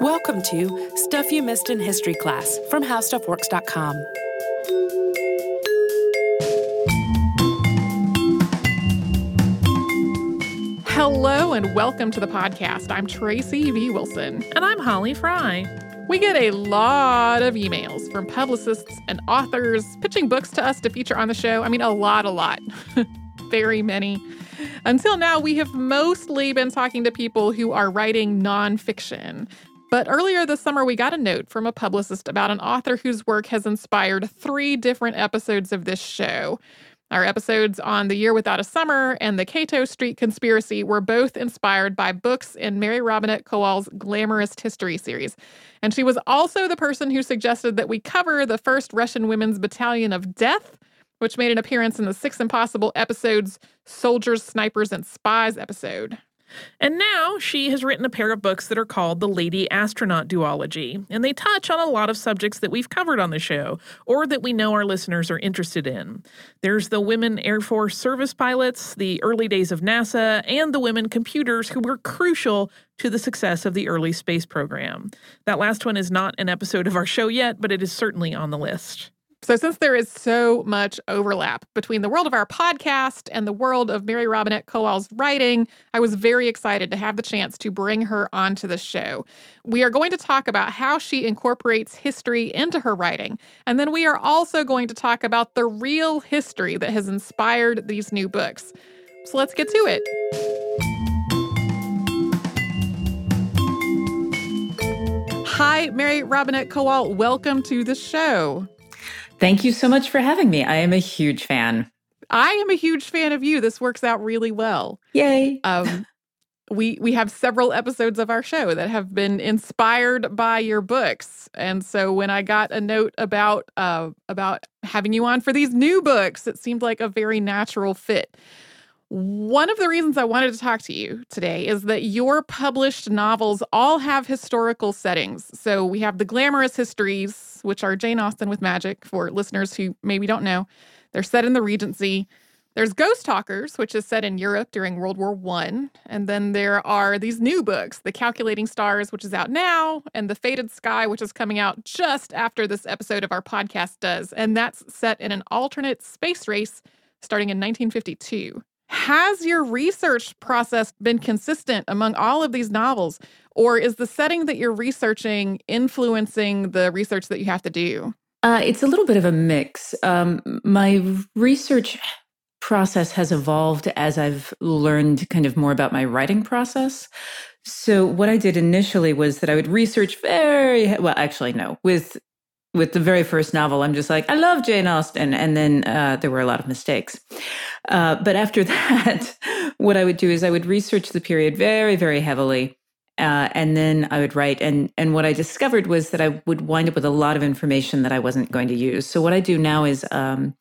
Welcome to Stuff You Missed in History Class from HowStuffWorks.com. Hello and welcome to the podcast. I'm Tracy V. Wilson. And I'm Holly Fry. We get a lot of emails from publicists and authors pitching books to us to feature on the show. I mean, a lot, a lot. Very many. Until now, we have mostly been talking to people who are writing nonfiction. But earlier this summer, we got a note from a publicist about an author whose work has inspired three different episodes of this show. Our episodes on The Year Without a Summer and The Cato Street Conspiracy were both inspired by books in Mary Robinette Kowal's Glamourist History series. And she was also the person who suggested that we cover the first Russian Women's Battalion of Death, which made an appearance in the Six Impossible episodes Soldiers, Snipers, and Spies episode. And now she has written a pair of books that are called The Lady Astronaut Duology, and they touch on a lot of subjects that we've covered on the show or that we know our listeners are interested in. There's the women Air Force service pilots, the early days of NASA, and the women computers who were crucial to the success of the early space program. That last one is not an episode of our show yet, but it is certainly on the list. So, since there is so much overlap between the world of our podcast and the world of Mary Robinette Kowal's writing, I was very excited to have the chance to bring her onto the show. We are going to talk about how she incorporates history into her writing. And then we are also going to talk about the real history that has inspired these new books. So, let's get to it. Hi, Mary Robinette Kowal. Welcome to the show. Thank you so much for having me. I am a huge fan. I am a huge fan of you. This works out really well. Yay. Um, we we have several episodes of our show that have been inspired by your books, and so when I got a note about uh, about having you on for these new books, it seemed like a very natural fit. One of the reasons I wanted to talk to you today is that your published novels all have historical settings. So we have the Glamourist Histories, which are Jane Austen with magic for listeners who maybe don't know. They're set in the Regency. There's Ghost Talkers, which is set in Europe during World War One, and then there are these new books, The Calculating Stars, which is out now, and The Fated Sky, which is coming out just after this episode of our podcast does, and that's set in an alternate space race starting in 1952. Has your research process been consistent among all of these novels, or is the setting that you're researching influencing the research that you have to do? Uh, it's a little bit of a mix. Um, my research process has evolved as I've learned kind of more about my writing process. So, what I did initially was that I would research very well, actually, no, with with the very first novel, I'm just like, I love Jane Austen. And then uh, there were a lot of mistakes. Uh, but after that, what I would do is I would research the period very, very heavily. Uh, and then I would write. And, and what I discovered was that I would wind up with a lot of information that I wasn't going to use. So what I do now is, um,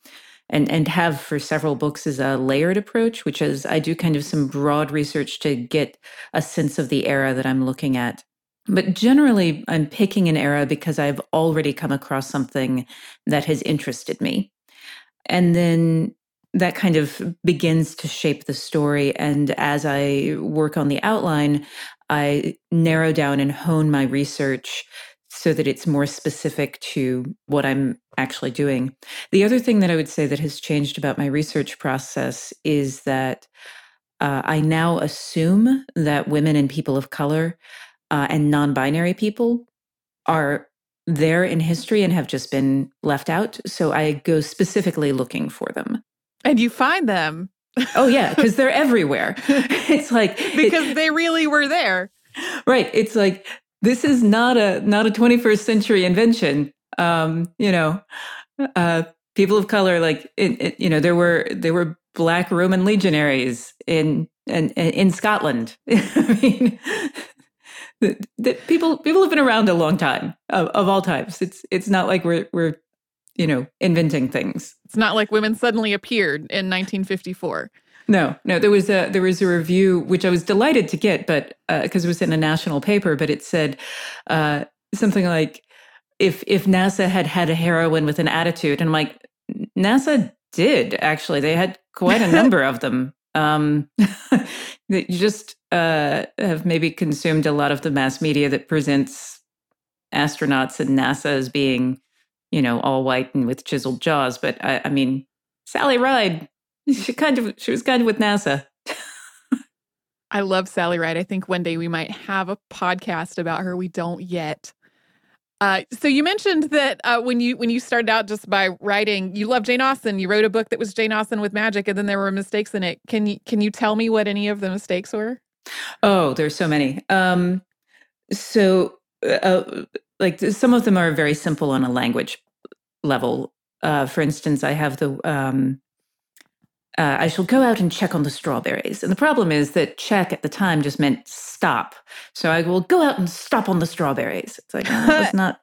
and, and have for several books is a layered approach, which is I do kind of some broad research to get a sense of the era that I'm looking at. But generally, I'm picking an era because I've already come across something that has interested me. And then that kind of begins to shape the story. And as I work on the outline, I narrow down and hone my research so that it's more specific to what I'm actually doing. The other thing that I would say that has changed about my research process is that uh, I now assume that women and people of color uh, and non binary people are there in history and have just been left out. So I go specifically looking for them. And you find them. oh, yeah, because they're everywhere. it's like because it, they really were there. Right. It's like this is not a not a 21st century invention. Um, you know, uh, people of color, like it, it, you know, there were there were black Roman legionaries in in, in Scotland. I mean, that people people have been around a long time of, of all types. It's it's not like we're we're you know inventing things. It's not like women suddenly appeared in 1954. No, no. There was a there was a review which I was delighted to get, but because uh, it was in a national paper, but it said uh, something like if if NASA had had a heroine with an attitude, and I'm like, NASA did actually. They had quite a number of them. Um, you just uh, have maybe consumed a lot of the mass media that presents astronauts and NASA as being, you know, all white and with chiseled jaws. But I, I mean, Sally Ride, she kind of she was kind of with NASA. I love Sally Ride. I think one day we might have a podcast about her. We don't yet. Uh, so you mentioned that uh, when you when you started out just by writing, you love Jane Austen. You wrote a book that was Jane Austen with magic, and then there were mistakes in it. Can you can you tell me what any of the mistakes were? Oh, there's so many. Um, so, uh, like some of them are very simple on a language level. Uh, for instance, I have the um, uh, I shall go out and check on the strawberries. And the problem is that check at the time just meant stop. So I will go out and stop on the strawberries. It's like, that was not.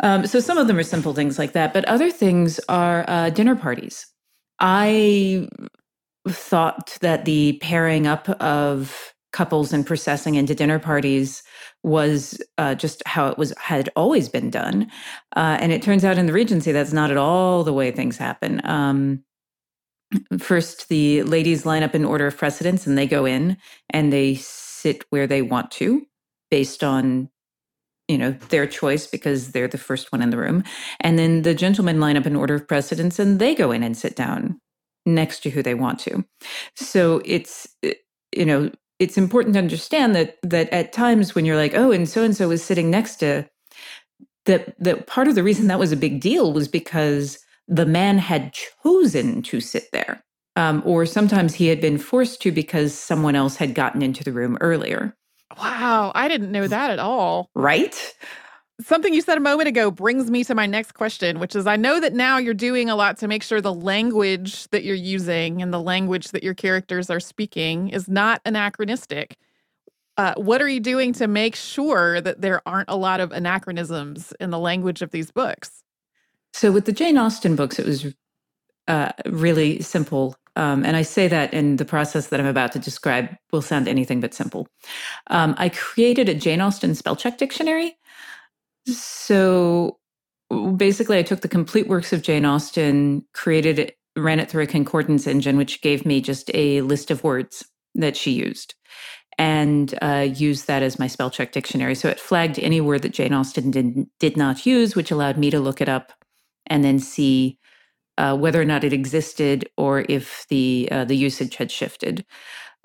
Um, so some of them are simple things like that, but other things are uh, dinner parties. I thought that the pairing up of couples and processing into dinner parties was uh, just how it was had always been done, uh, and it turns out in the Regency that's not at all the way things happen. Um, first the ladies line up in order of precedence and they go in and they sit where they want to based on you know their choice because they're the first one in the room. And then the gentlemen line up in order of precedence and they go in and sit down next to who they want to. So it's you know it's important to understand that that at times when you're like oh and so and so was sitting next to that that part of the reason that was a big deal was because the man had chosen to sit there. Um, or sometimes he had been forced to because someone else had gotten into the room earlier. Wow, I didn't know that at all. Right? Something you said a moment ago brings me to my next question, which is I know that now you're doing a lot to make sure the language that you're using and the language that your characters are speaking is not anachronistic. Uh, what are you doing to make sure that there aren't a lot of anachronisms in the language of these books? So with the Jane Austen books, it was uh, really simple. Um, and I say that in the process that I'm about to describe will sound anything but simple. Um, I created a Jane Austen spell check dictionary. So basically, I took the complete works of Jane Austen, created it, ran it through a concordance engine, which gave me just a list of words that she used and uh, used that as my spell check dictionary. So it flagged any word that Jane Austen did, did not use, which allowed me to look it up and then see uh, whether or not it existed or if the uh, the usage had shifted.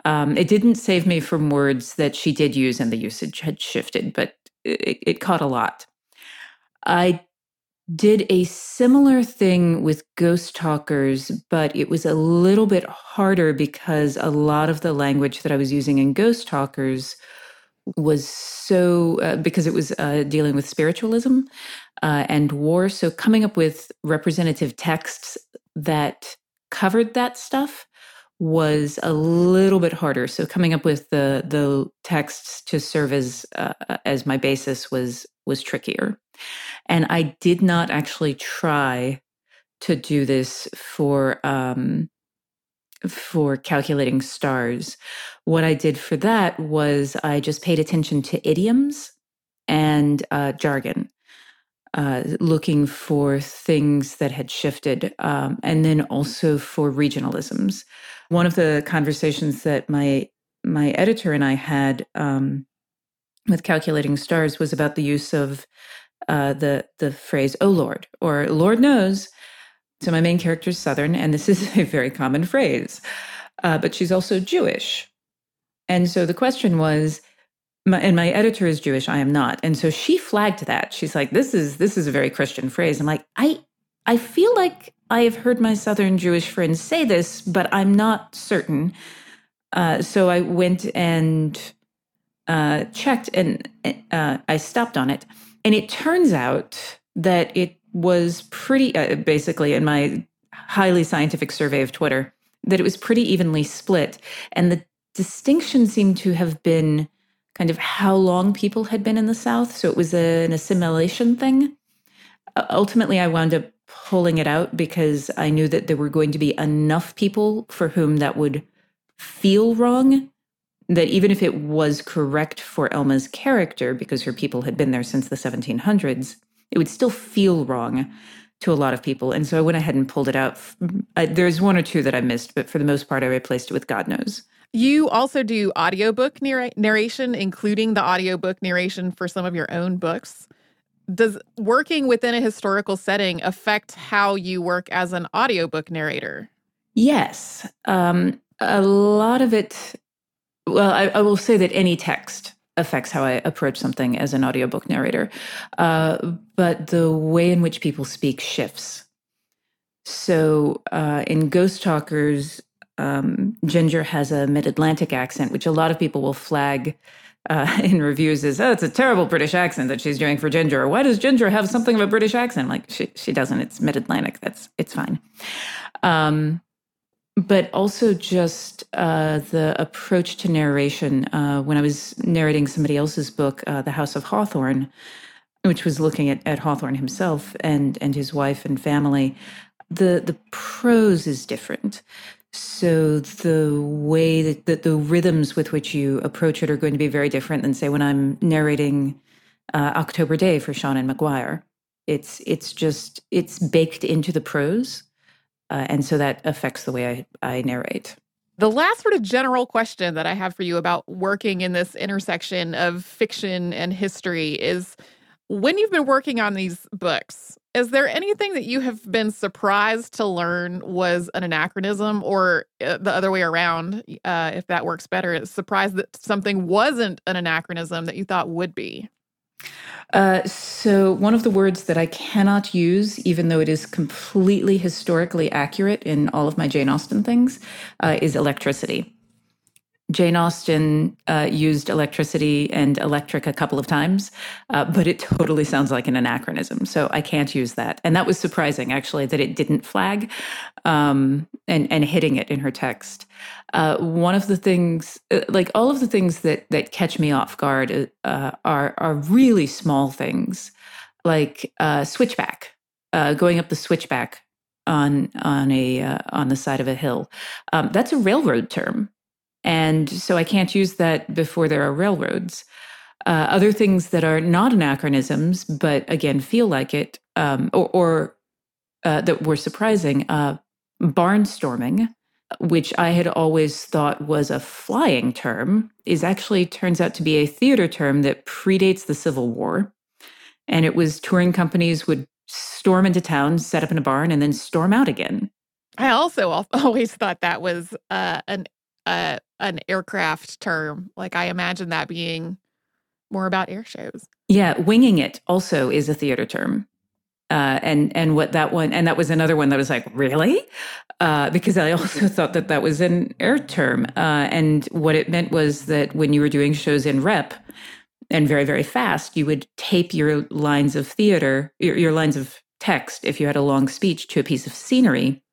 Um, it didn't save me from words that she did use and the usage had shifted, but it, it caught a lot. I did a similar thing with ghost talkers, but it was a little bit harder because a lot of the language that I was using in ghost talkers was so uh, because it was uh, dealing with spiritualism uh, and war. So coming up with representative texts that covered that stuff was a little bit harder. So coming up with the the texts to serve as uh, as my basis was was trickier. And I did not actually try to do this for um, for calculating stars. What I did for that was I just paid attention to idioms and uh, jargon, uh, looking for things that had shifted, um, and then also for regionalisms. One of the conversations that my my editor and I had um, with calculating stars was about the use of uh, the the phrase "Oh Lord" or "Lord knows." So my main character is Southern, and this is a very common phrase, uh, but she's also Jewish. And so the question was, my, and my editor is Jewish, I am not, and so she flagged that. She's like, "This is this is a very Christian phrase." I'm like, I I feel like I have heard my Southern Jewish friends say this, but I'm not certain. Uh, so I went and uh, checked, and uh, I stopped on it, and it turns out that it was pretty uh, basically in my highly scientific survey of Twitter that it was pretty evenly split. And the distinction seemed to have been kind of how long people had been in the South. So it was a, an assimilation thing. Uh, ultimately, I wound up pulling it out because I knew that there were going to be enough people for whom that would feel wrong. That even if it was correct for Elma's character, because her people had been there since the 1700s, it would still feel wrong to a lot of people. And so I went ahead and pulled it out. I, there's one or two that I missed, but for the most part, I replaced it with God knows. You also do audiobook narr- narration, including the audiobook narration for some of your own books. Does working within a historical setting affect how you work as an audiobook narrator? Yes. Um, a lot of it, well, I, I, will say that any text affects how I approach something as an audiobook narrator. Uh, but the way in which people speak shifts. So uh, in Ghost Talkers, um, Ginger has a mid Atlantic accent, which a lot of people will flag uh, in reviews as, oh, it's a terrible British accent that she's doing for Ginger. Why does Ginger have something of a British accent? Like, she, she doesn't. It's mid Atlantic. That's, it's fine. Um, but also just uh, the approach to narration. Uh, when I was narrating somebody else's book, uh, The House of Hawthorne, which was looking at, at Hawthorne himself and, and his wife and family, the, the prose is different. So the way that, that the rhythms with which you approach it are going to be very different than say when I'm narrating uh, October Daye for Seanan McGuire. It's it's just it's baked into the prose, uh, and so that affects the way I, I narrate. The last sort of general question that I have for you about working in this intersection of fiction and history is when you've been working on these books, is there anything that you have been surprised to learn was an anachronism or uh, the other way around, uh, if that works better, surprised that something wasn't an anachronism that you thought would be? Uh, so, one of the words that I cannot use, even though it is completely historically accurate in all of my Jane Austen things, uh, is electricity. Jane Austen uh, used electricity and electric a couple of times, uh, but it totally sounds like an anachronism. So I can't use that. And that was surprising, actually, that it didn't flag um, and, and hitting it in her text. Uh, one of the things, uh, like all of the things that, that catch me off guard uh, are, are really small things, like uh, switchback, going up the switchback on on a uh, on the side of a hill. Um, that's a railroad term. And so I can't use that before there are railroads. Uh, other things that are not anachronisms, but again, feel like it, um, or, or uh, that were surprising, uh, barnstorming, which I had always thought was a flying term, is actually turns out to be a theater term that predates the Civil War. And it was touring companies would storm into town, set up in a barn, and then storm out again. I also always thought that was uh, an uh, an aircraft term. Like I imagine that being more about air shows. Yeah, winging it also is a theater term. Uh, and and what that one and that was another one that was like really uh, because I also thought that that was an air term uh, and what it meant was that when you were doing shows in rep and very very fast you would tape your lines of theater your, your lines of text if you had a long speech to a piece of scenery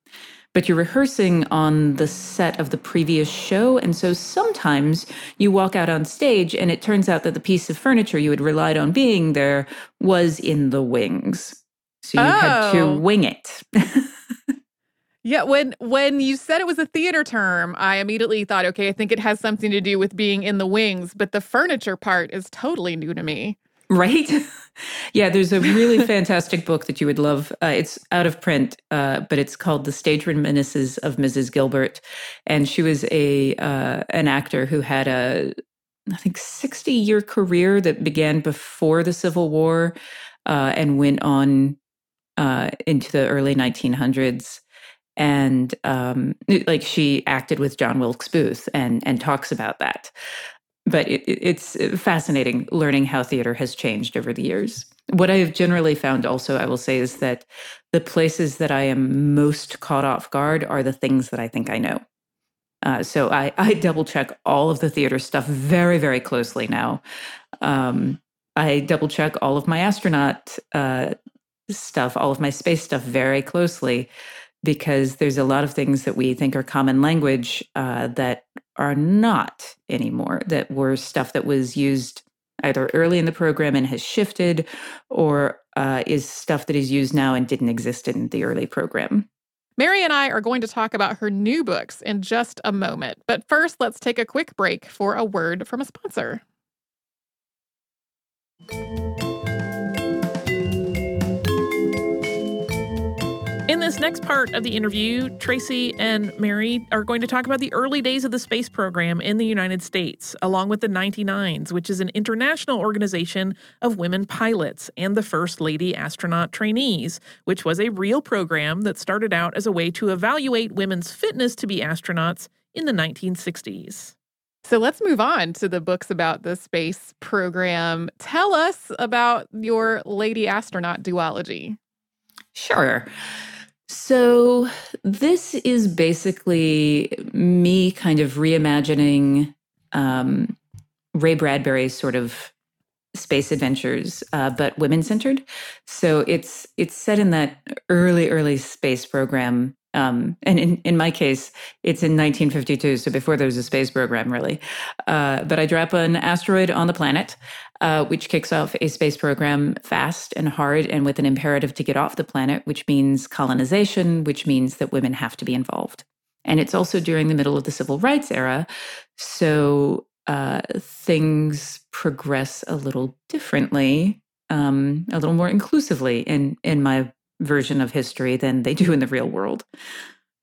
but you're rehearsing on the set of the previous show. And so sometimes you walk out on stage and it turns out that the piece of furniture you had relied on being there was in the wings. So you oh. had to oh. wing it. yeah, when when you said it was a theater term, I immediately thought, okay, I think it has something to do with being in the wings, but the furniture part is totally new to me. Right? yeah, there's a really fantastic book that you would love. Uh, it's out of print, uh, but it's called The Stage Reminiscences of Mrs. Gilbert. And she was a uh, an actor who had a, I think, 60 year career that began before the Civil War uh, and went on uh, into the early 1900s and um, like she acted with John Wilkes Booth and and talks about that but it, it's fascinating learning how theater has changed over the years. What I have generally found also, I will say, is that the places that I am most caught off guard are the things that I think I know. Uh, so I, I, double check all of the theater stuff very, very closely now. Um, I double check all of my astronaut uh, stuff, all of my space stuff very closely because there's a lot of things that we think are common language uh, that are not anymore, that were stuff that was used either early in the program and has shifted, or uh, is stuff that is used now and didn't exist in the early program. Mary and I are going to talk about her new books in just a moment. But first, let's take a quick break for a word from a sponsor. This next part of the interview, Tracy and Mary are going to talk about the early days of the space program in the United States, along with the 99s, which is an international organization of women pilots, and the First Lady Astronaut Trainees, which was a real program that started out as a way to evaluate women's fitness to be astronauts in the 1960s. So let's move on to the books about the space program. Tell us about your Lady Astronaut duology. Sure. So, this is basically me kind of reimagining um, Ray Bradbury's sort of space adventures, uh, but women centered. So it's it's set in that early early space program um, and in, in my case, it's in 1952, so before there was a space program, really. Uh, but I drop an asteroid on the planet, uh, which kicks off a space program fast and hard and with an imperative to get off the planet, which means colonization, which means that women have to be involved. And it's also during the middle of the civil rights era. So uh, things progress a little differently, um, a little more inclusively in, in my version of history than they do in the real world.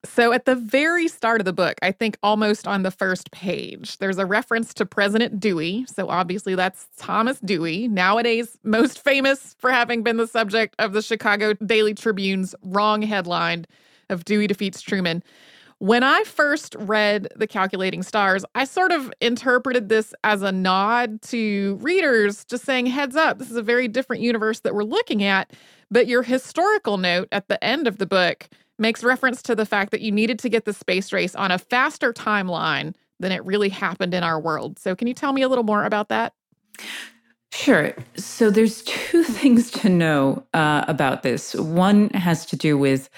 So, at the very start of the book, I think almost on the first page, there's a reference to President Dewey. So, obviously, that's Thomas Dewey, nowadays most famous for having been the subject of the Chicago Daily Tribune's wrong headline of Dewey defeats Truman. When I first read The Calculating Stars, I sort of interpreted this as a nod to readers, just saying, heads up, this is a very different universe that we're looking at. But your historical note at the end of the book makes reference to the fact that you needed to get the space race on a faster timeline than it really happened in our world. So, can you tell me a little more about that? Sure. So, there's two things to know uh, about this. One has to do with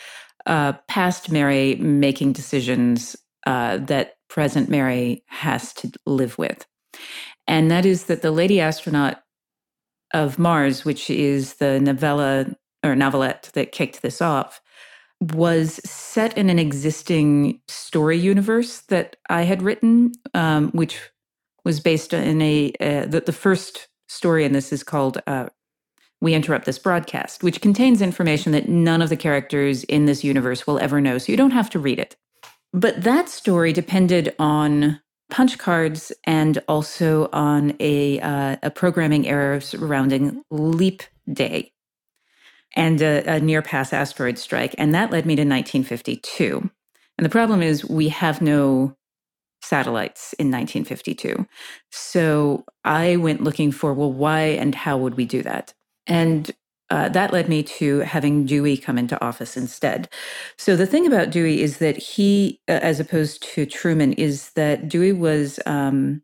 uh, past Mary making decisions uh, that present Mary has to live with. And that is that the lady astronaut of Mars, which is the novella or novelette that kicked this off, was set in an existing story universe that I had written, um, which was based in a uh, the, the first story in this is called uh, "We Interrupt This Broadcast," which contains information that none of the characters in this universe will ever know, so you don't have to read it. But that story depended on punch cards and also on a, uh, a programming error surrounding leap day and a, a near pass asteroid strike. And that led me to 1952. And the problem is, we have no satellites in 1952. So I went looking for, well, why and how would we do that? And uh, that led me to having Dewey come into office instead. So the thing about Dewey is that he, uh, as opposed to Truman, is that Dewey was um,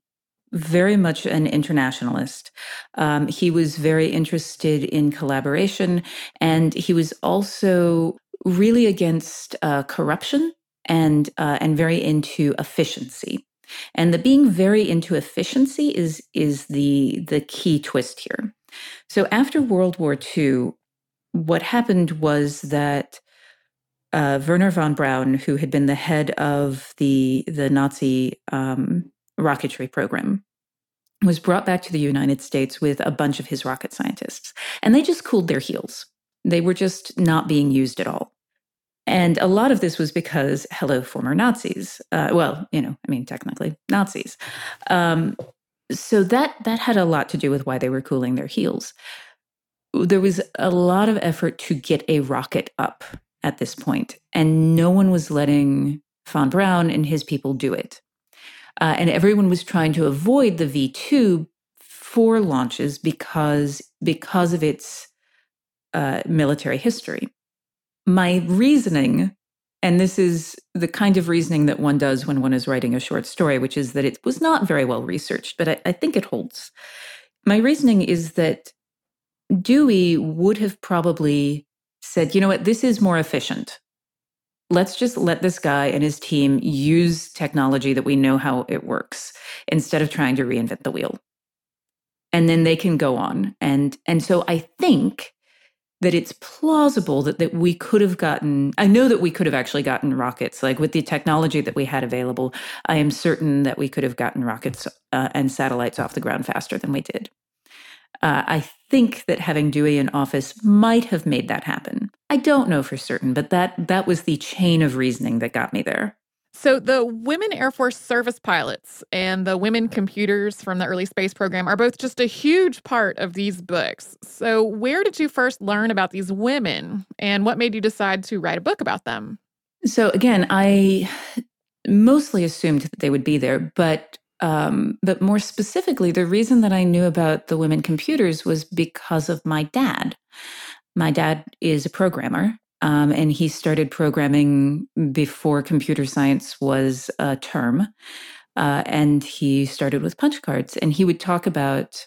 very much an internationalist. Um, he was very interested in collaboration, and he was also really against uh, corruption and uh, and very into efficiency. And the being very into efficiency is is the the key twist here. So after World War II, what happened was that uh, Wernher von Braun, who had been the head of the the Nazi um, rocketry program, was brought back to the United States with a bunch of his rocket scientists, and they just cooled their heels. They were just not being used at all. And a lot of this was because, hello, former Nazis. Uh, well, you know, I mean, technically Nazis. Um, so that that had a lot to do with why they were cooling their heels. There was a lot of effort to get a rocket up at this point, and no one was letting von Braun and his people do it. Uh, and everyone was trying to avoid the V two for launches because because of its uh, military history. My reasoning and this is the kind of reasoning that one does when one is writing a short story, which is that it was not very well researched, but I, I think it holds. My reasoning is that Dewey would have probably said, you know what, this is more efficient. Let's just let this guy and his team use technology that we know how it works instead of trying to reinvent the wheel. And then they can go on. And and so I think that it's plausible that, that we could have gotten i know that we could have actually gotten rockets like with the technology that we had available i am certain that we could have gotten rockets uh, and satellites off the ground faster than we did Uh, I think that having Dewey in office might have made that happen. I don't know for certain, but that that was the chain of reasoning that got me there. So, the women Air Force service pilots and the women computers from the early space program are both just a huge part of these books. So, where did you first learn about these women and what made you decide to write a book about them? So, again, I mostly assumed that they would be there, but um, but more specifically, the reason that I knew about the women computers was because of my dad. My dad is a programmer, um, and he started programming before computer science was a term. Uh, and he started with punch cards, and he would talk about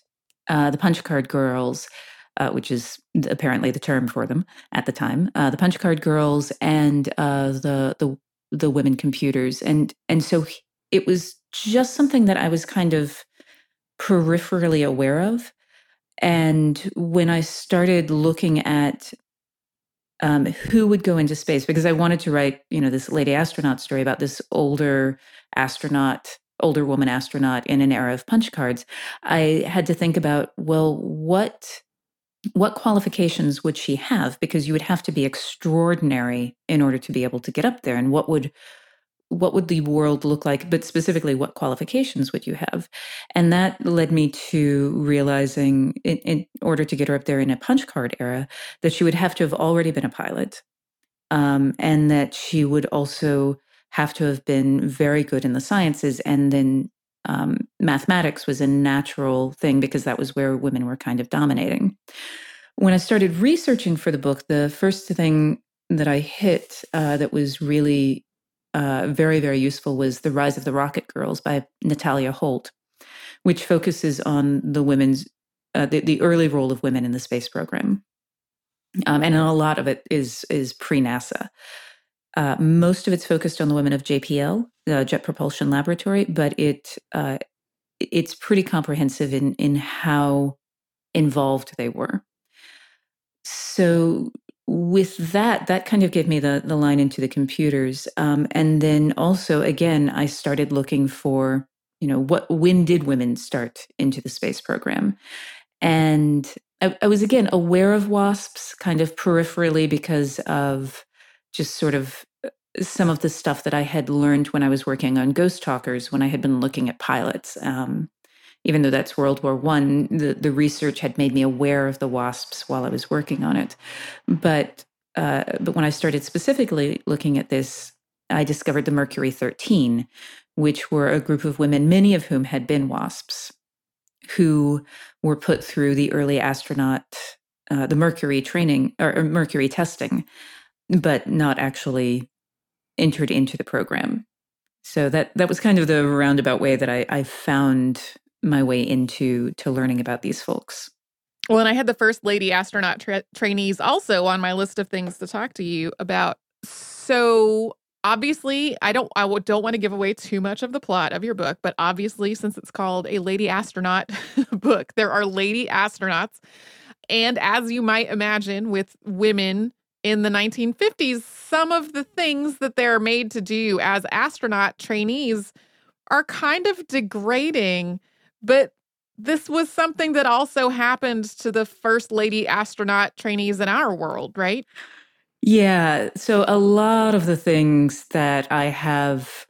uh, the punch card girls, uh, which is apparently the term for them at the time. Uh, the punch card girls and uh, the the the women computers, and and so it was just something that I was kind of peripherally aware of. And when I started looking at um, who would go into space, because I wanted to write, you know, this lady astronaut story about this older astronaut, older woman astronaut in an era of punch cards, I had to think about, well, what what qualifications would she have? Because you would have to be extraordinary in order to be able to get up there. And what would what would the world look like but specifically what qualifications would you have? And that led me to realizing in, in, order to get her up there in a punch card era that she would have to have already been a pilot um, and that she would also have to have been very good in the sciences and then um, mathematics was a natural thing because that was where women were kind of dominating. When i started researching for the book the first thing that i hit uh, that was really uh, very, very useful was The Rise of the Rocket Girls by Nathalia Holt, which focuses on the women's, uh, the, the early role of women in the space program. Um, and a lot of it is, is pre NASA. Uh, most of it's focused on the women of JPL, the Jet Propulsion Laboratory, but it uh, it's pretty comprehensive in in how involved they were. So with that, that kind of gave me the, the line into the computers. Um, and then also, again, I started looking for, you know, what when did women start into the space program? And I, I was again aware of WASPs kind of peripherally because of just sort of uh, some of the stuff that I had learned when I was working on Ghost Talkers, when I had been looking at pilots. Um, even though that's World War One, the, the research had made me aware of the wasps while I was working on it. But uh, but when I started specifically looking at this, I discovered the Mercury 13, which were a group of women, many of whom had been wasps, who were put through the early astronaut, uh, the Mercury training or, or Mercury testing, but not actually entered into the program. So that that was kind of the roundabout way that I, I found my way into to learning about these folks. Well, and I had the first lady astronaut tra- trainees also on my list of things to talk to you about. So obviously, I don't I don't want to give away too much of the plot of your book, but obviously, since it's called a lady astronaut book, there are lady astronauts, and as you might imagine, with women in the 1950s, some of the things that they're made to do as astronaut trainees are kind of degrading but this was something that also happened to the first lady astronaut trainees in our world, right? Yeah. So a lot of the things that I have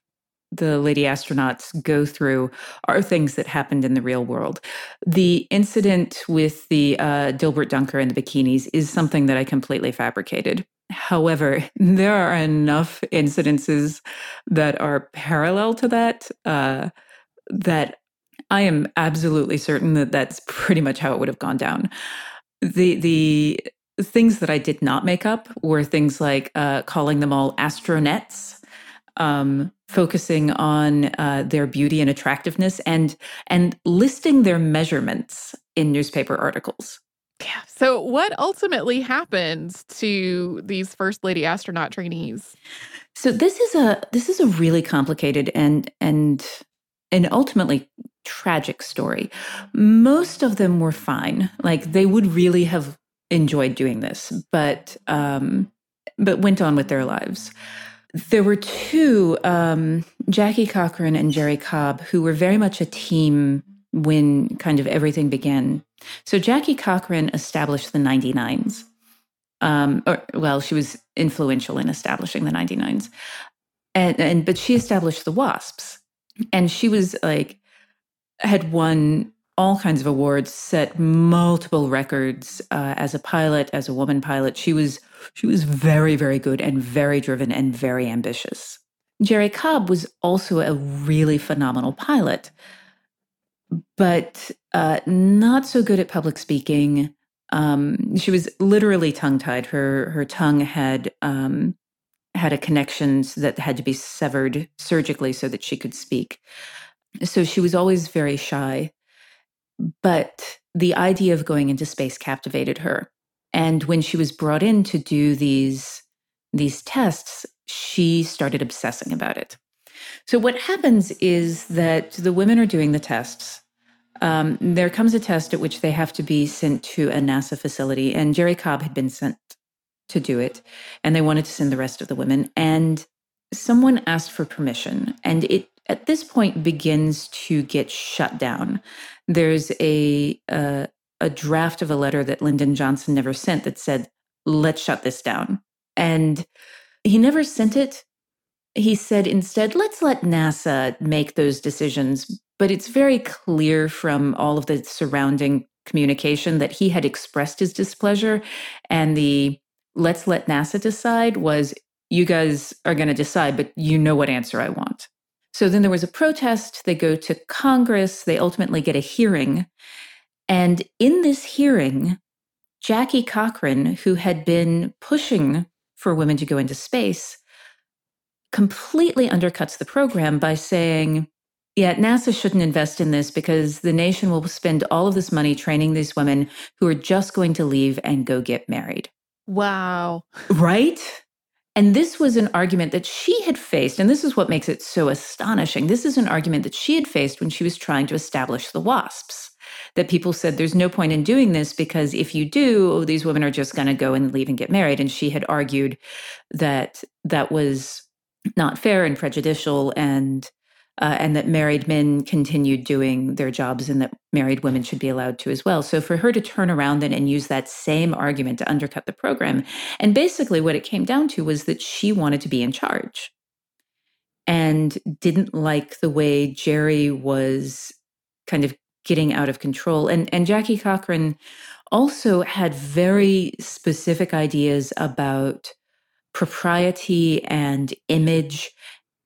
the lady astronauts go through are things that happened in the real world. The incident with the uh, Dilbert Dunker and the bikinis is something that I completely fabricated. However, there are enough incidences that are parallel to that uh, that I am absolutely certain that that's pretty much how it would have gone down. The the things that I did not make up were things like uh, calling them all astronettes, um, focusing on uh, their beauty and attractiveness, and and listing their measurements in newspaper articles. Yeah. So, what ultimately happened to these first lady astronaut trainees? So this is a this is a really complicated and and and ultimately tragic story. Most of them were fine. Like they would really have enjoyed doing this, but um, but went on with their lives. There were two, um, Jackie Cochran and Jerrie Cobb, who were very much a team when kind of everything began. So Jackie Cochran established the 99s. Um, or well, she was influential in establishing the 99s. And, and but she established the WASPs. And she was like had won all kinds of awards, set multiple records uh, as a pilot, as a woman pilot. She was she was very very good and very driven and very ambitious. Jerrie Cobb was also a really phenomenal pilot, but uh, not so good at public speaking. Um, she was literally tongue tied. Her her tongue had um, had a connection that had to be severed surgically so that she could speak. So she was always very shy. But the idea of going into space captivated her. And when she was brought in to do these these tests, she started obsessing about it. So what happens is that the women are doing the tests. Um, there comes a test at which they have to be sent to a NASA facility, and Jerrie Cobb had been sent to do it, and they wanted to send the rest of the women. And someone asked for permission, and it at this point begins to get shut down. There's a a, a draft of a letter that Lyndon Johnson never sent that said, "Let's shut this down," and he never sent it. He said instead, "Let's let NASA make those decisions." But it's very clear from all of the surrounding communication that he had expressed his displeasure, and the let's let NASA decide was you guys are going to decide, but you know what answer I want. So then there was a protest. They go to Congress. They ultimately get a hearing. And in this hearing, Jackie Cochran, who had been pushing for women to go into space, completely undercuts the program by saying, yeah, NASA shouldn't invest in this because the nation will spend all of this money training these women who are just going to leave and go get married. Wow. Right? And this was an argument that she had faced. And this is what makes it so astonishing. This is an argument that she had faced when she was trying to establish the WASPs. That people said there's no point in doing this because if you do, oh, these women are just going to go and leave and get married. And she had argued that that was not fair and prejudicial and uh, and that married men continued doing their jobs and that married women should be allowed to as well. So for her to turn around then and use that same argument to undercut the program, and basically what it came down to was that she wanted to be in charge and didn't like the way Jerrie was kind of getting out of control. And and Jackie Cochran also had very specific ideas about propriety and image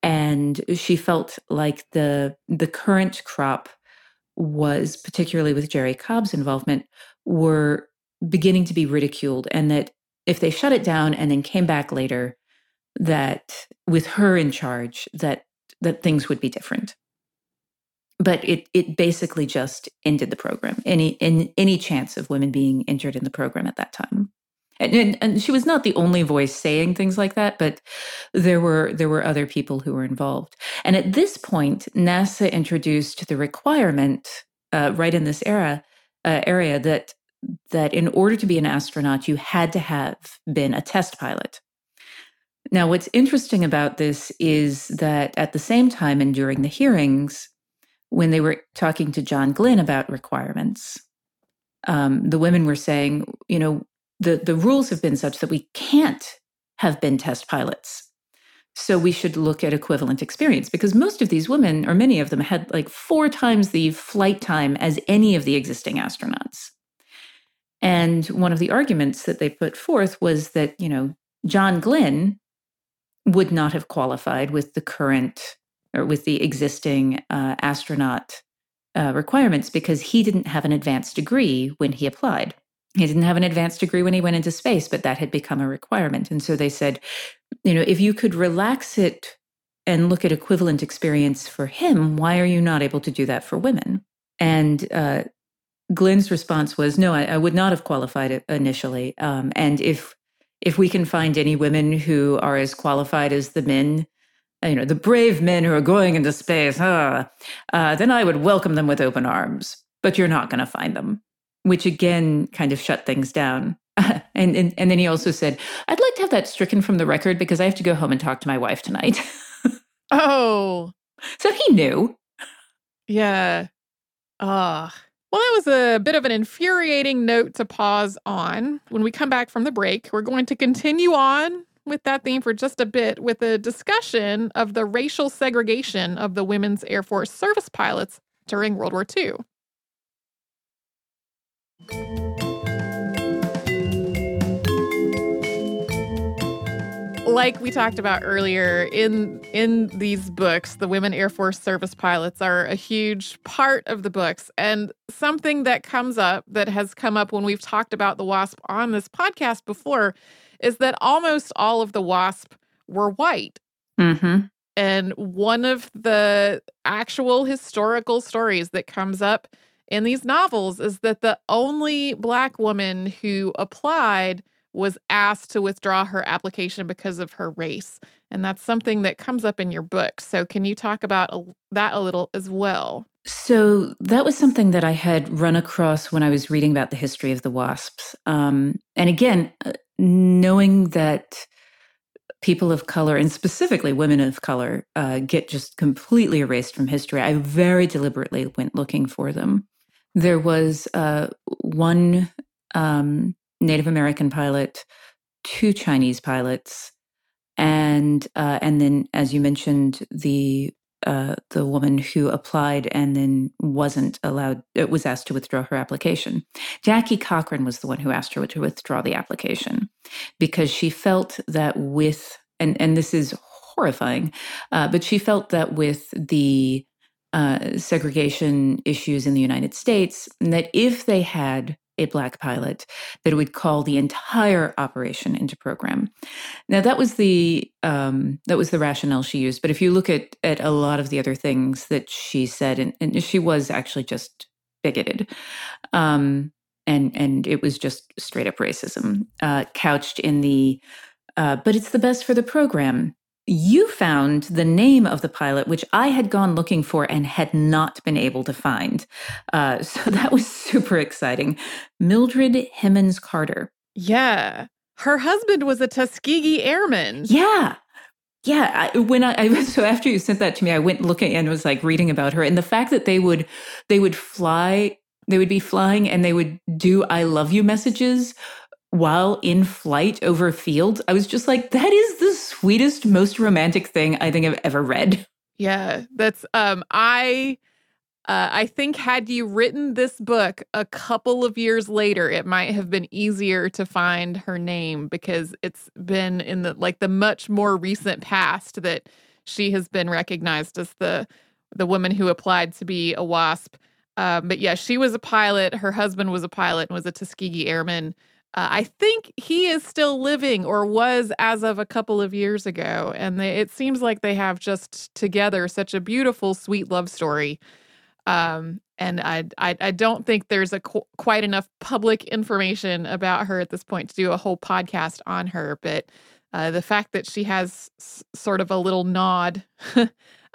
and she felt like the the current crop was particularly with Jerrie Cobb's involvement were beginning to be ridiculed and that if they shut it down and then came back later that with her in charge that that things would be different. But it it basically just ended the program. Any in any chance of women being entered in the program at that time and, and, she was not the only voice saying things like that, but there were there were other people who were involved. And at this point, NASA introduced the requirement uh, right in this era uh, area that that in order to be an astronaut, you had to have been a test pilot. Now, what's interesting about this is that at the same time and during the hearings, when they were talking to John Glenn about requirements, um, the women were saying, you know, the, the rules have been such that we can't have been test pilots. So we should look at equivalent experience because most of these women, or many of them, had like four times the flight time as any of the existing astronauts. And one of the arguments that they put forth was that, you know, John Glenn would not have qualified with the current or with the existing uh, astronaut uh, requirements because he didn't have an advanced degree when he applied. He didn't have an advanced degree when he went into space, but that had become a requirement. And so they said, you know, if you could relax it and look at equivalent experience for him, why are you not able to do that for women? And uh, Glenn's response was, no, I, I, would not have qualified it initially. Um, and if if we can find any women who are as qualified as the men, you know, the brave men who are going into space, uh, uh, then I would welcome them with open arms. But you're not going to find them which again kind of shut things down. and, and and then he also said, "I'd like to have that stricken from the record because I have to go home and talk to my wife tonight." oh, so he knew. Yeah. Ah. Well, that was a bit of an infuriating note to pause on. When we come back from the break, we're going to continue on with that theme for just a bit with a discussion of the racial segregation of the women's Air Force service pilots during World War II. Like we talked about earlier in in these books the women air force service pilots are a huge part of the books and something that comes up that has come up when we've talked about the wasp on this podcast before is that almost all of the wasp were white Mm-hmm. and one of the actual historical stories that comes up in these novels is that the only black woman who applied was asked to withdraw her application because of her race. And that's something that comes up in your book. So, can you talk about that a little as well? So that was something that I had run across when I was reading about the history of the wasps. Um, and again, uh, knowing that people of color, and specifically women of color, uh, get just completely erased from history, I very deliberately went looking for them. There was uh, one um, Native American pilot, two Chinese pilots, and uh, and then, as you mentioned, the uh, the woman who applied and then wasn't allowed, it was asked to withdraw her application. Jackie Cochran was the one who asked her to withdraw the application because she felt that with, and, and this is horrifying, uh, but she felt that with the uh, segregation issues in the United States, and that if they had a black pilot that it would call the entire operation into program. Now that was the um, that was the rationale she used. But if you look at at a lot of the other things that she said, and, and she was actually just bigoted. Um, and and it was just straight up racism, uh, couched in the uh, but it's the best for the program you found the name of the pilot, which I had gone looking for and had not been able to find. Uh, so that was super exciting. Mildred Hemmons Carter. Yeah. Her husband was a Tuskegee Airman. Yeah. Yeah, I, when I, I so after you sent that to me, I went looking and was like reading about her and the fact that they would they would fly, they would be flying and they would do "I love you" messages while in flight over fields. I was just like, that is the sweetest, most romantic thing I think I've ever read. Yeah, that's um I uh, I think had you written this book a couple of years later, it might have been easier to find her name because it's been in the like the much more recent past that she has been recognized as the the woman who applied to be a WASP. Um, but yeah, she was a pilot. Her husband was a pilot and was a Tuskegee Airman. Uh, I think he is still living or was as of a couple of years ago. And they, it seems like they have just together such a beautiful, sweet love story. Um, and I, I, I, don't think there's a qu- quite enough public information about her at this point to do a whole podcast on her. But uh, the fact that she has s- sort of a little nod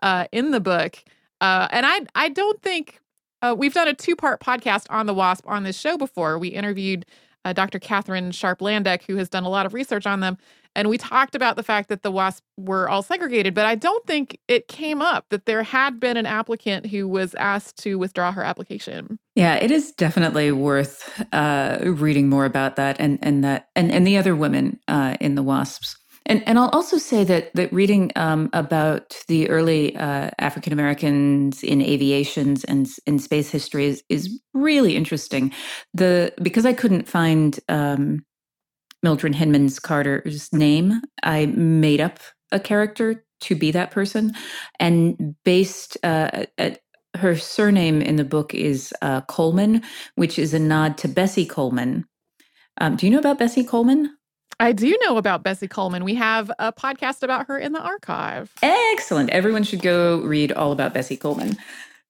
uh, in the book, uh, and I, I don't think uh, we've done a two part podcast on the WASP on this show before. We interviewed uh, Dr. Katherine Sharp Landdeck, who has done a lot of research on them. And we talked about the fact that the WASP were all segregated, but I don't think it came up that there had been an applicant who was asked to withdraw her application. Yeah, it is definitely worth uh, reading more about that and and that and and the other women uh, in the WASPs. And and I'll also say that that reading um, about the early uh, African Americans in aviations and in space history is, is really interesting. The because I couldn't find um, Mildred Hemmons Carter's name, I made up a character to be that person, and based uh, at her surname in the book is uh, Coleman, which is a nod to Bessie Coleman. Um, do you know about Bessie Coleman? I do know about Bessie Coleman. We have a podcast about her in the archive. Excellent. Everyone should go read all about Bessie Coleman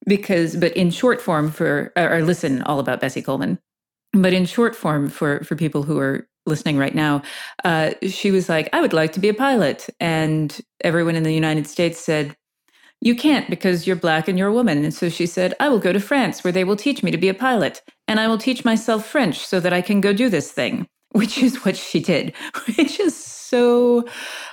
because, but in short form for, or listen all about Bessie Coleman. But in short form for for people who are listening right now, uh, she was like, "I would like to be a pilot," and everyone in the United States said, "You can't because you're black and you're a woman." And so she said, "I will go to France where they will teach me to be a pilot, and I will teach myself French so that I can go do this thing." Which is what she did, which is so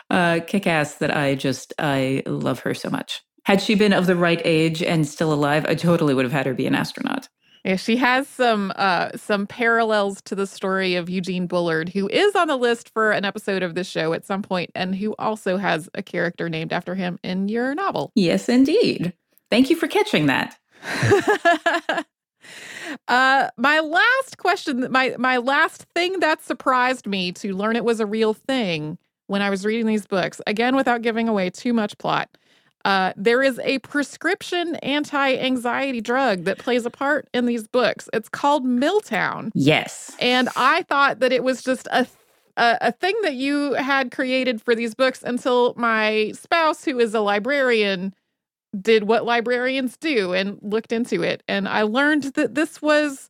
uh, kick ass that I just, I love her so much. Had she been of the right age and still alive, I totally would have had her be an astronaut. Yeah, she has some uh, some parallels to the story of Eugene Bullard, who is on the list for an episode of this show at some point, and who also has a character named after him in your novel. Yes, indeed. Thank you for catching that. uh, my last question, my my last thing that surprised me to learn it was a real thing when I was reading these books, again without giving away too much plot uh, there is a prescription anti anxiety drug that plays a part in these books. It's called Miltown. Yes. And I thought that it was just a, a, a thing that you had created for these books until my spouse, who is a librarian, did what librarians do and looked into it. And I learned that this was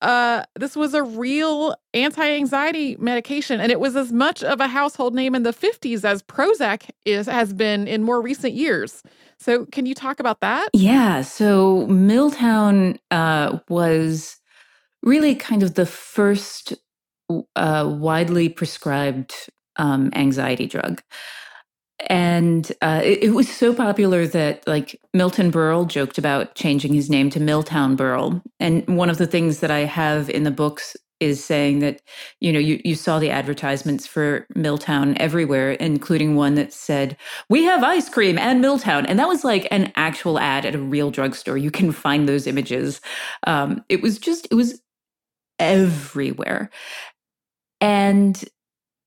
uh, this was a real anti-anxiety medication, and it was as much of a household name in the 50s as Prozac is has been in more recent years. So, can you talk about that? Yeah. So, Miltown uh, was really kind of the first uh, widely prescribed um, anxiety drug and uh, it, it, was so popular that like Milton Berle joked about changing his name to Miltown Berle. And one of the things that I have in the books is saying that you know you, you saw the advertisements for Miltown everywhere, including one that said we have ice cream and Miltown, and that was like an actual ad at a real drugstore. You can find those images. Um, it was just it was everywhere, and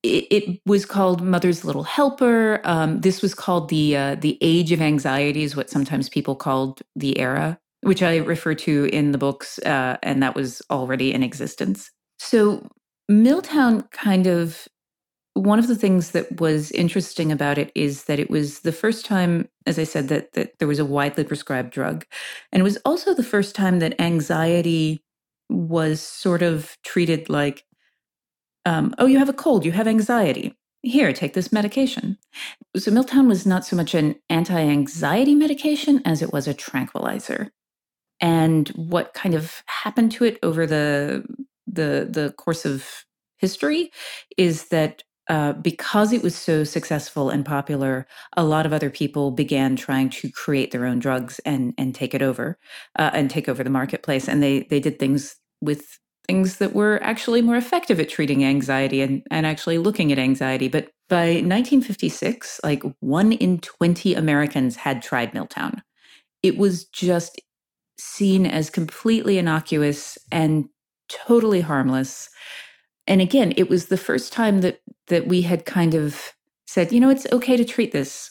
it, it, was called Mother's Little Helper. Um, this was called the uh, the Age of Anxiety, is what sometimes people called the era, which I refer to in the books, uh, and that was already in existence. So Miltown kind of one of the things that was interesting about it is that it was the first time, as I said, that that there was a widely prescribed drug, and it was also the first time that anxiety was sort of treated like um, oh, you have a cold, you have anxiety. Here, take this medication. So, Miltown was not so much an anti anxiety medication as it was a tranquilizer. And what kind of happened to it over the, the, the course of history is that uh, because it was so successful and popular, a lot of other people began trying to create their own drugs and and take it over, uh, and take over the marketplace. And they they did things with things that were actually more effective at treating anxiety and, and actually looking at anxiety. But by 1956, like one in 20 Americans had tried Miltown. It was just seen as completely innocuous and totally harmless. And again, it was the first time that that we had kind of said, you know, it's okay to treat this.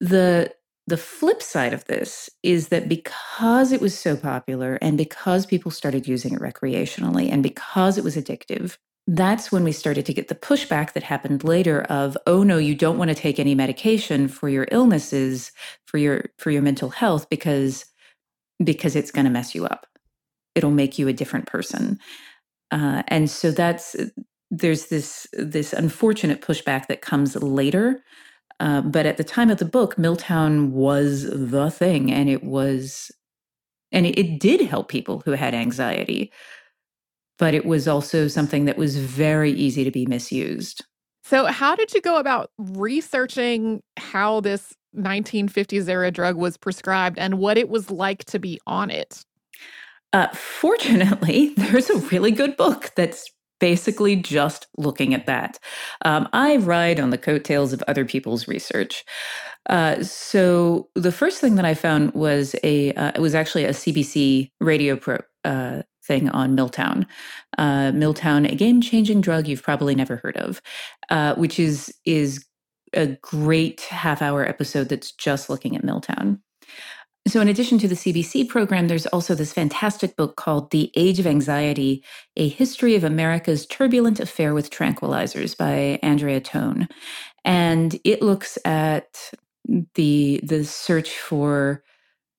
The the flip side of this is that because it was so popular and because people started using it recreationally and because it was addictive, that's when we started to get the pushback that happened later of oh no you don't want to take any medication for your illnesses for your for your mental health because because it's going to mess you up. It'll make you a different person. Uh, and so that's there's this this unfortunate pushback that comes later uh, but at the time of the book, Miltown was the thing, and it was, and it, it did help people who had anxiety. But it was also something that was very easy to be misused. So, how did you go about researching how this 1950s era drug was prescribed and what it was like to be on it? Uh, fortunately, there's a really good book that's basically just looking at that. Um, I ride on the coattails of other people's research. Uh, so the first thing that I found was a uh, it was actually a CBC radio pro, uh, thing on Miltown. Uh, Miltown, a game changing drug you've probably never heard of, uh, which is is a great half hour episode that's just looking at Miltown. So, in addition to the CBC program, there's also this fantastic book called The Age of Anxiety A History of America's Turbulent Affair with Tranquilizers by Andrea Tone. And it looks at the, the search for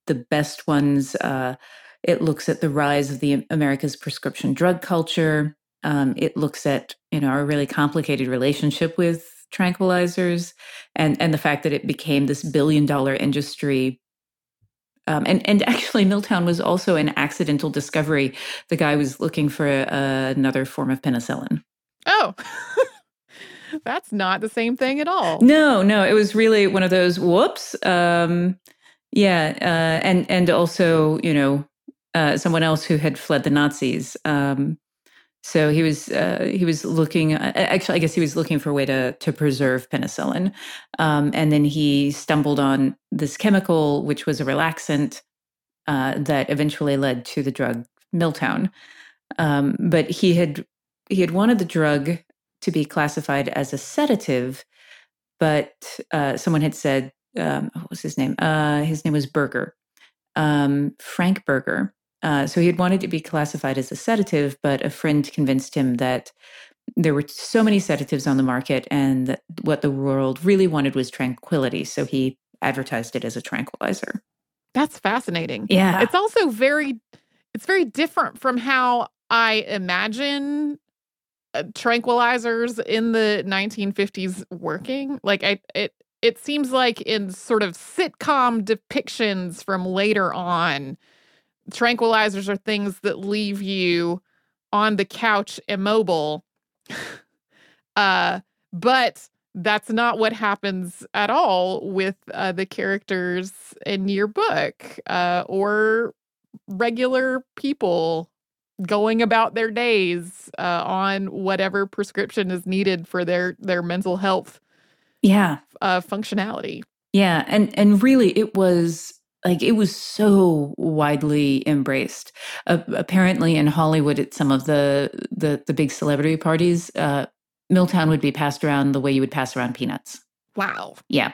the best ones. Uh, it looks at the rise of the America's prescription drug culture. Um, it looks at you know our really complicated relationship with tranquilizers and and the fact that it became this billion dollar industry um, and and actually, Miltown was also an accidental discovery. The guy was looking for a, another form of penicillin. Oh, That's not the same thing at all. No, no, it was really one of those whoops. Um, yeah, uh, and and also, you know, uh, someone else who had fled the Nazis. Um, so he was uh, he was looking. Uh, actually, I guess he was looking for a way to to preserve penicillin, um, and then he stumbled on this chemical, which was a relaxant uh, that eventually led to the drug Miltown. Um, but he had he had wanted the drug to be classified as a sedative, but uh, someone had said, um, what was his name? Uh, his name was Berger, um, Frank Berger. Uh, so he had wanted to be classified as a sedative, but a friend convinced him that there were so many sedatives on the market and that what the world really wanted was tranquility. So he advertised it as a tranquilizer. That's fascinating. Yeah. It's also very it's very different from how I imagine uh, tranquilizers in the 1950s working. Like I it it seems like in sort of sitcom depictions from later on tranquilizers are things that leave you on the couch immobile. uh but that's not what happens at all with uh, the characters in your book uh, or regular people going about their days uh, on whatever prescription is needed for their their mental health yeah uh, functionality yeah and and really it was like it was so widely embraced. Uh, apparently in hollywood at some of the the, the big celebrity parties uh, miltown would be passed around the way you would pass around peanuts. Wow. Yeah.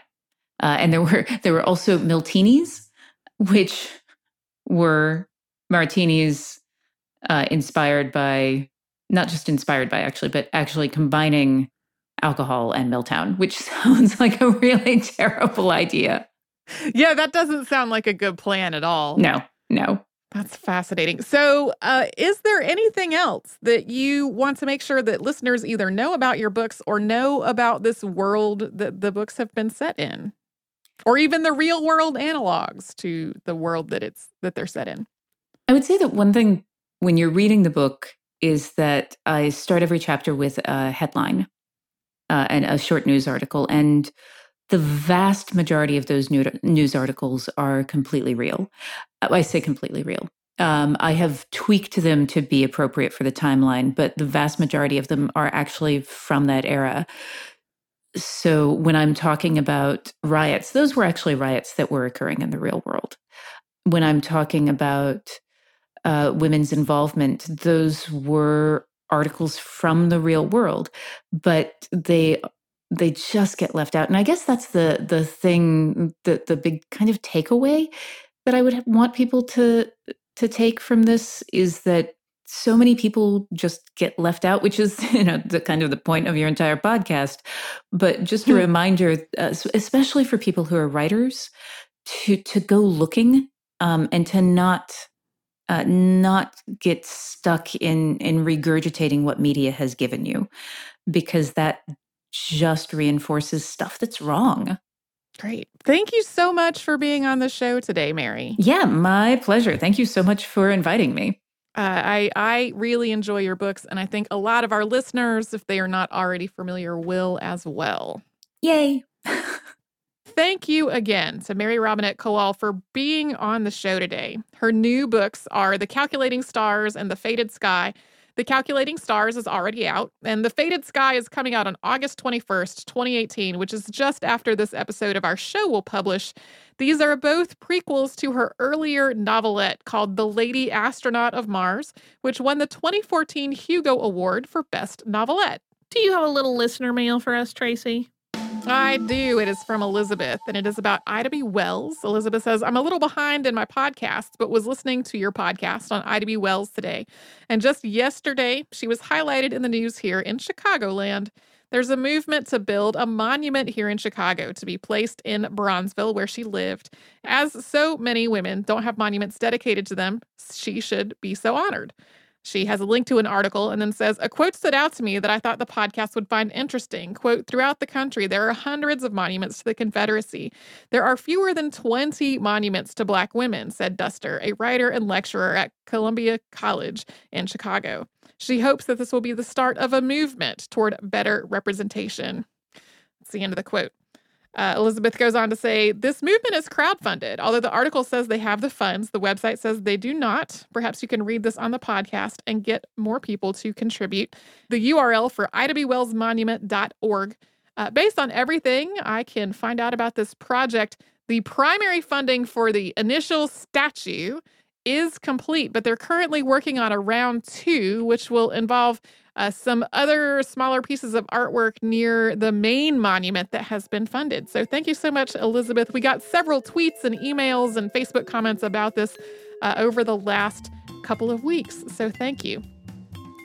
Uh, and there were there were also miltinis which were martinis uh, inspired by not just inspired by actually, but actually combining alcohol and Miltown, which sounds like a really terrible idea. Yeah, that doesn't sound like a good plan at all. No, no. That's fascinating. So, uh, is there anything else that you want to make sure that listeners either know about your books or know about this world that the books have been set in, or even the real world analogs to the world that it's that they're set in? I would say that one thing when you're reading the book is that I start every chapter with a headline uh, and a short news article. And the vast majority of those news articles are completely real. I say completely real. Um, I have tweaked them to be appropriate for the timeline, but the vast majority of them are actually from that era. So when I'm talking about riots, those were actually riots that were occurring in the real world. When I'm talking about uh, women's involvement, those were articles from the real world, but they they just get left out. And I guess that's the the thing, the the big kind of takeaway that I would want people to to take from this is that so many people just get left out, which is you know the kind of the point of your entire podcast. But just a hmm. reminder, uh, especially for people who are writers, to to go looking um, and to not uh, not get stuck in in regurgitating what media has given you because that just reinforces stuff that's wrong great thank you so much for being on the show today mary yeah my pleasure thank you so much for inviting me uh, I I really enjoy your books, and I think a lot of our listeners, if they are not already familiar, will as well. Yay! Thank you again to Mary Robinette Kowal for being on the show today. Her new books are The Calculating Stars and The Fated Sky. The Calculating Stars is already out, and The Fated Sky is coming out on August 21st, 2018, which is just after this episode of our show will publish. These are both prequels to her earlier novelette called The Lady Astronaut of Mars, which won the 2014 Hugo Award for Best Novelette. Do you have a little listener mail for us, Tracy? I do. It is from Elizabeth, and it is about Ida B. Wells. Elizabeth says, I'm a little behind in my podcast, but was listening to your podcast on Ida B. Wells today. And just yesterday, she was highlighted in the news here in Chicagoland. There's a movement to build a monument here in Chicago to be placed in Bronzeville, where she lived. As so many women don't have monuments dedicated to them, she should be so honored. She has a link to an article and then says, A quote stood out to me that I thought the podcast would find interesting. Quote, throughout the country, there are hundreds of monuments to the Confederacy. There are fewer than 20 monuments to Black women, said Duster, a writer and lecturer at Columbia College in Chicago. She hopes that this will be the start of a movement toward better representation. That's the end of the quote. Uh, Elizabeth goes on to say this movement is crowdfunded. Although the article says they have the funds, the website says they do not. Perhaps you can read this on the podcast and get more people to contribute. The URL for idabwellsmonument.org. Uh, based on everything I can find out about this project, the primary funding for the initial statue is complete, but they're currently working on a round two, which will involve uh, some other smaller pieces of artwork near the main monument that has been funded. So thank you so much, Elizabeth. We got several tweets and emails and Facebook comments about this uh, over the last couple of weeks. So thank you.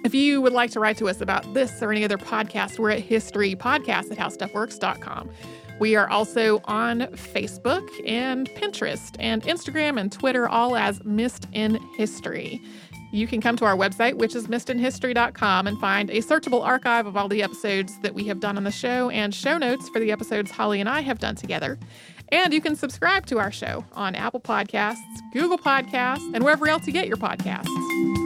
If you would like to write to us about this or any other podcast, we're at historypodcast at howstuffworks.com. We are also on Facebook and Pinterest and Instagram and Twitter, all as Missed in History. You can come to our website, which is missedinhistory.com, and find a searchable archive of all the episodes that we have done on the show and show notes for the episodes Holly and I have done together. And you can subscribe to our show on Apple Podcasts, Google Podcasts, and wherever else you get your podcasts.